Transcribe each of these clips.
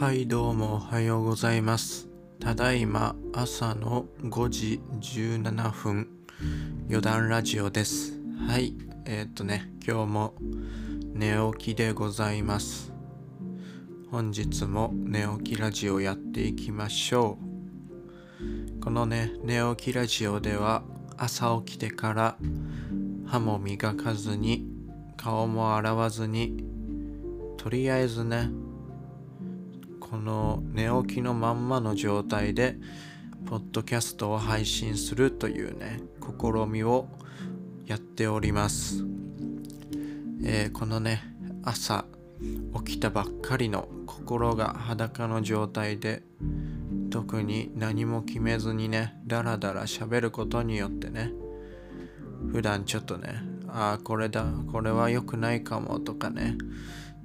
はいどうもおはようございます。ただいま朝の5時17分余談ラジオです。はいえー、っとね今日も寝起きでございます。本日も寝起きラジオやっていきましょう。このね寝起きラジオでは朝起きてから歯も磨かずに顔も洗わずにとりあえずねこの寝起きのまんまの状態でポッドキャストを配信するというね試みをやっております、えー、このね朝起きたばっかりの心が裸の状態で特に何も決めずにねダラダラ喋ることによってね普段ちょっとねああこれだこれは良くないかもとかね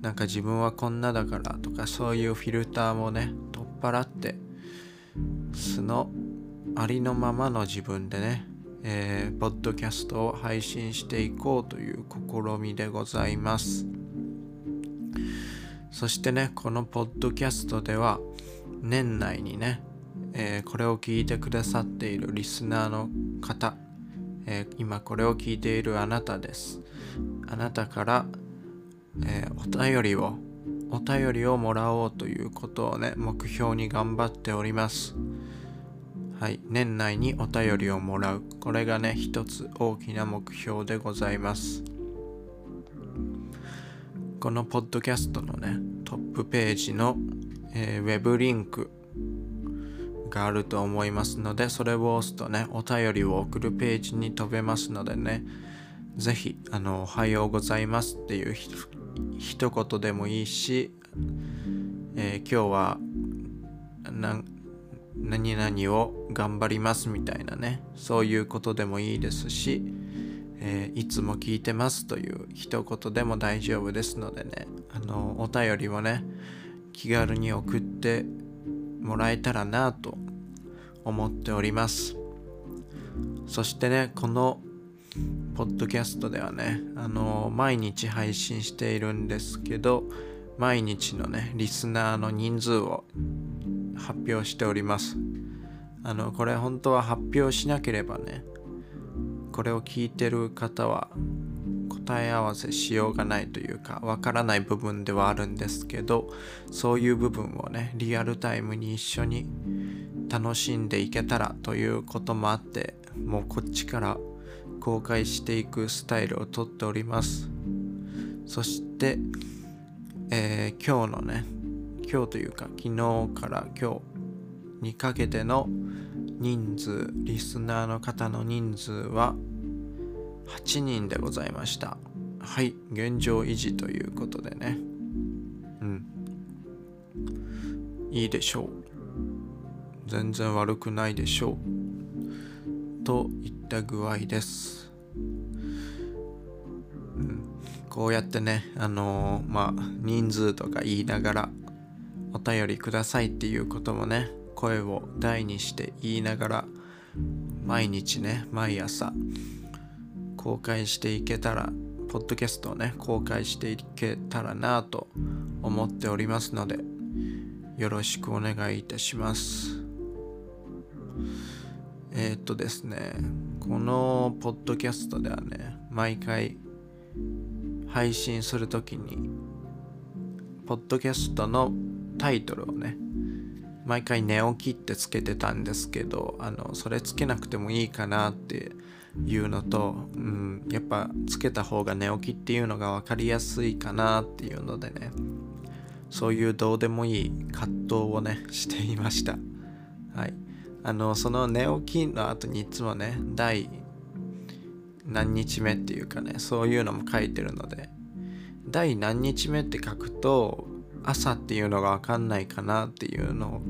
なんか自分はこんなだからとかそういうフィルターもね取っ払って素のありのままの自分でね、えー、ポッドキャストを配信していこうという試みでございます。そしてねこのポッドキャストでは年内にね、えー、これを聞いてくださっているリスナーの方、えー、今これを聞いているあなたです。あなたからえー、お便りをお便りをもらおうということをね目標に頑張っております。はい年内にお便りをもらう。これがね一つ大きな目標でございます。このポッドキャストのねトップページの、えー、ウェブリンクがあると思いますのでそれを押すとねお便りを送るページに飛べますのでねぜひあのおはようございますっていう一言でもいいし、えー、今日は何々を頑張りますみたいなねそういうことでもいいですし、えー、いつも聞いてますという一言でも大丈夫ですのでねあのお便りもね気軽に送ってもらえたらなと思っております。そしてねこのポッドキャストではね、あの毎日配信しているんですけど、毎日のね、リスナーの人数を発表しております。あの、これ本当は発表しなければね、これを聞いてる方は答え合わせしようがないというか、わからない部分ではあるんですけど、そういう部分をね、リアルタイムに一緒に楽しんでいけたらということもあって、もうこっちから公開していくスタイルをとっております。そして、えー、今日のね今日というか昨日から今日にかけての人数リスナーの方の人数は8人でございました。はい現状維持ということでね。うん。いいでしょう。全然悪くないでしょう。といった具合です。うん、こうやってね、あのー、まあ、人数とか言いながらお便りくださいっていうこともね、声を大にして言いながら毎日ね、毎朝公開していけたら、ポッドキャストをね、公開していけたらなと思っておりますので、よろしくお願いいたします。えー、っとですね、このポッドキャストではね、毎回配信するときに、ポッドキャストのタイトルをね、毎回寝起きってつけてたんですけど、あの、それつけなくてもいいかなっていうのと、うん、やっぱつけた方が寝起きっていうのが分かりやすいかなっていうのでね、そういうどうでもいい葛藤をね、していました。はい。あのその寝起きの後にいつもね第何日目っていうかねそういうのも書いてるので第何日目って書くと朝っていうのが分かんないかなっていうの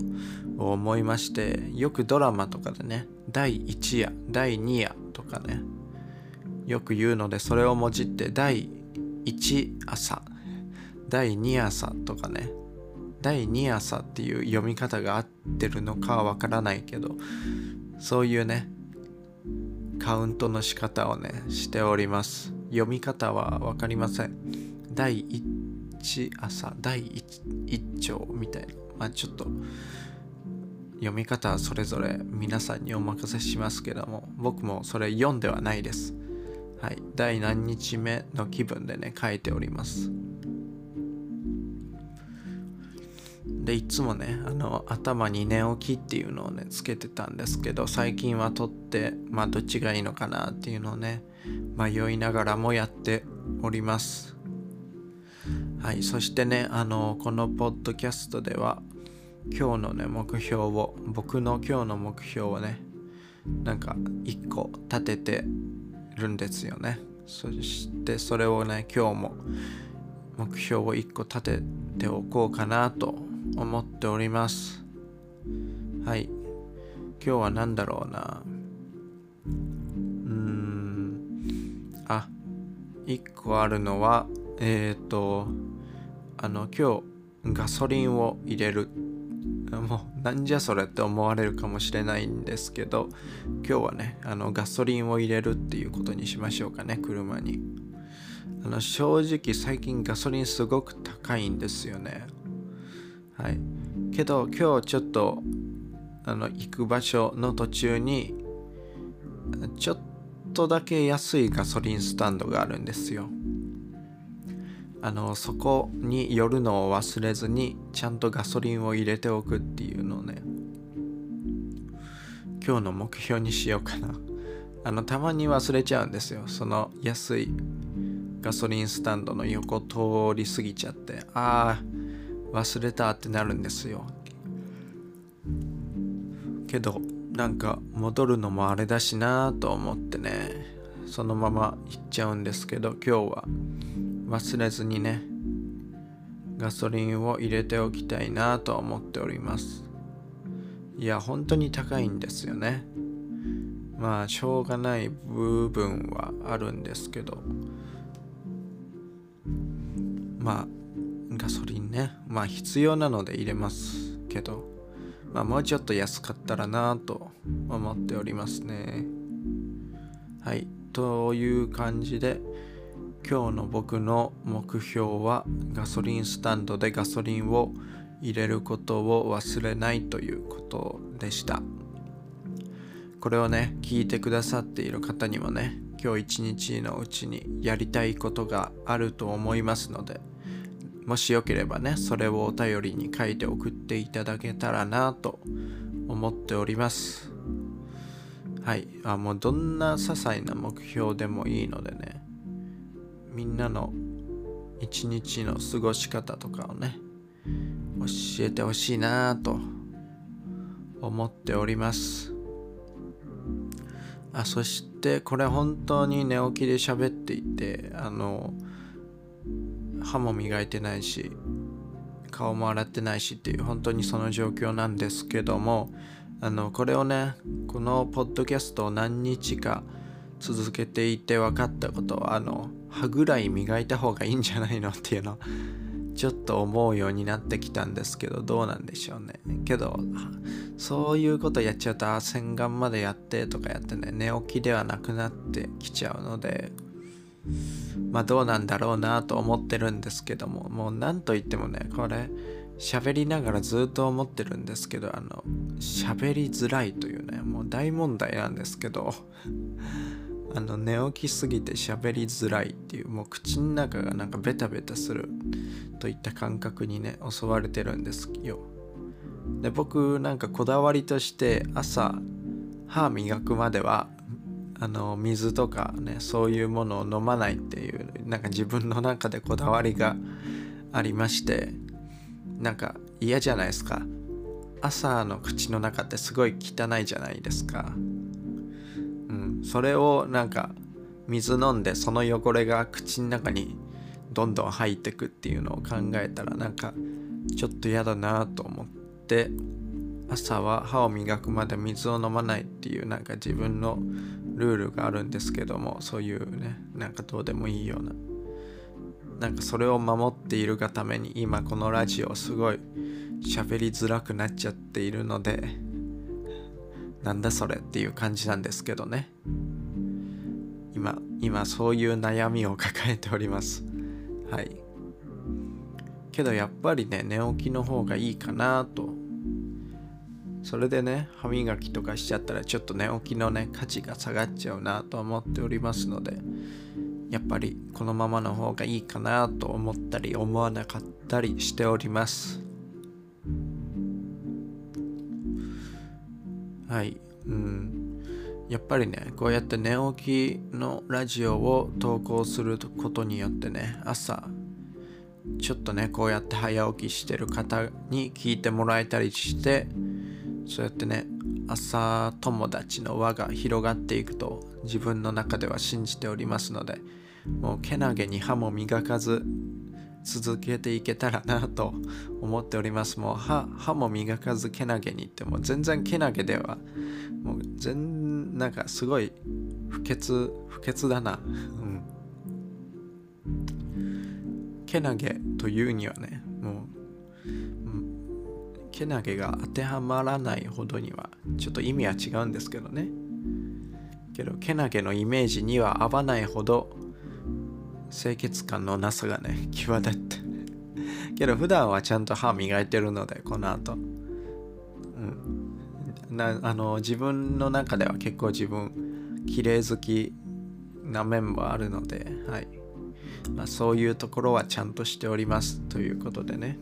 を思いましてよくドラマとかでね第1夜第2夜とかねよく言うのでそれをもじって第1朝第2朝とかね第2朝っていう読み方が合ってるのかはわからないけどそういうねカウントの仕方をねしております。読み方は分かりません。第1朝第 1, 1丁みたいな。まあちょっと読み方はそれぞれ皆さんにお任せしますけども僕もそれ読んではないです。はい。第何日目の気分でね書いております。でいつもねあの頭に寝起きっていうのをねつけてたんですけど最近は取ってまあどっちがいいのかなっていうのをね迷いながらもやっております。はいそしてねあのこのポッドキャストでは今日のね目標を僕の今日の目標をねなんか一個立ててるんですよね。そしてそれをね今日も目標を一個立てておこうかなと思っております。はい。今日は何だろうな。うーん。あ一個あるのはえっ、ー、とあの今日ガソリンを入れる。もうなんじゃそれって思われるかもしれないんですけど今日はねあのガソリンを入れるっていうことにしましょうかね車に。あの正直最近ガソリンすごく高いんですよね。はい。けど今日ちょっとあの行く場所の途中にちょっとだけ安いガソリンスタンドがあるんですよ。あのそこに寄るのを忘れずにちゃんとガソリンを入れておくっていうのをね今日の目標にしようかなあのたまに忘れちゃうんですよその安いガソリンスタンドの横通り過ぎちゃってああ忘れたってなるんですよ。けどなんか戻るのもあれだしなと思ってね。そのまま行っちゃうんですけど今日は。忘れずにね。ガソリンを入れておきたいなと思っております。いや本当に高いんですよね。まあしょうがない部分はあるんですけど。まあガソリンね。まあ必要なので入れますけど。まあもうちょっと安かったらなと思っておりますね。はい。という感じで今日の僕の目標はガソリンスタンドでガソリンを入れることを忘れないということでした。これをね聞いてくださっている方にもね今日一日のうちにやりたいことがあると思いますのでもしよければね、それをお便りに書いて送っていただけたらなと思っております。はい。あ、もうどんな些細な目標でもいいのでね、みんなの一日の過ごし方とかをね、教えてほしいなと思っております。あ、そしてこれ本当に寝起きで喋っていて、あの、歯も磨いてないし顔も洗ってないしっていう本当にその状況なんですけどもあのこれをねこのポッドキャストを何日か続けていて分かったことはあの歯ぐらい磨いた方がいいんじゃないのっていうのちょっと思うようになってきたんですけどどうなんでしょうね。けどそういうことやっちゃうと洗顔までやってとかやってね寝起きではなくなってきちゃうのでまあどうなんだろうなと思ってるんですけどももう何と言ってもねこれ喋りながらずっと思ってるんですけどあの喋りづらいというねもう大問題なんですけど あの寝起きすぎて喋りづらいっていうもう口の中がなんかベタベタするといった感覚にね襲われてるんですよ。で僕なんかこだわりとして朝歯磨くまではあの水とかねそういうものを飲まないっていうなんか自分の中でこだわりがありましてなんか嫌じゃないですか。朝の口の中ってすごい汚いじゃないですか。うんそれをなんか水飲んでその汚れが口の中にどんどん入ってくっていうのを考えたらなんかちょっと嫌だなと思って朝は歯を磨くまで水を飲まないっていうなんか自分のルールがあるんですけどもそういうねなんかどうでもいいようななんかそれを守っているがために今このラジオすごい喋りづらくなっちゃっているのでなんだそれっていう感じなんですけどね。今今そういう悩みを抱えております。はい。けどやっぱりね寝起きの方がいいかなとそれでね歯磨きとかしちゃったらちょっと寝起きのね価値が下がっちゃうなと思っておりますのでやっぱりこのままの方がいいかなと思ったり思わなかったりしております。はい。うん。やっぱりねこうやって寝起きのラジオを投稿することによってね朝ちょっとねこうやって早起きしてる方に聞いてもらえたりしてそうやってね朝友達の輪が広がっていくと自分の中では信じておりますのでもうけなげに歯も磨かず続けていけたらなと思っております。もう歯歯も磨かずけなげにってもう全然けなげではもう全なんかすごい不潔不潔だな。うん。けなげというにはね、けなげが当てはまらないほどにはちょっと意味は違うんですけどね。けどけなげのイメージには合わないほど清潔感のなさがね 際立って。けど普段はちゃんと歯磨いてるのでこの後。うん。なあの自分の中では結構自分綺麗好きな面もあるのではい。まあ、そういうところはちゃんとしておりますということでね。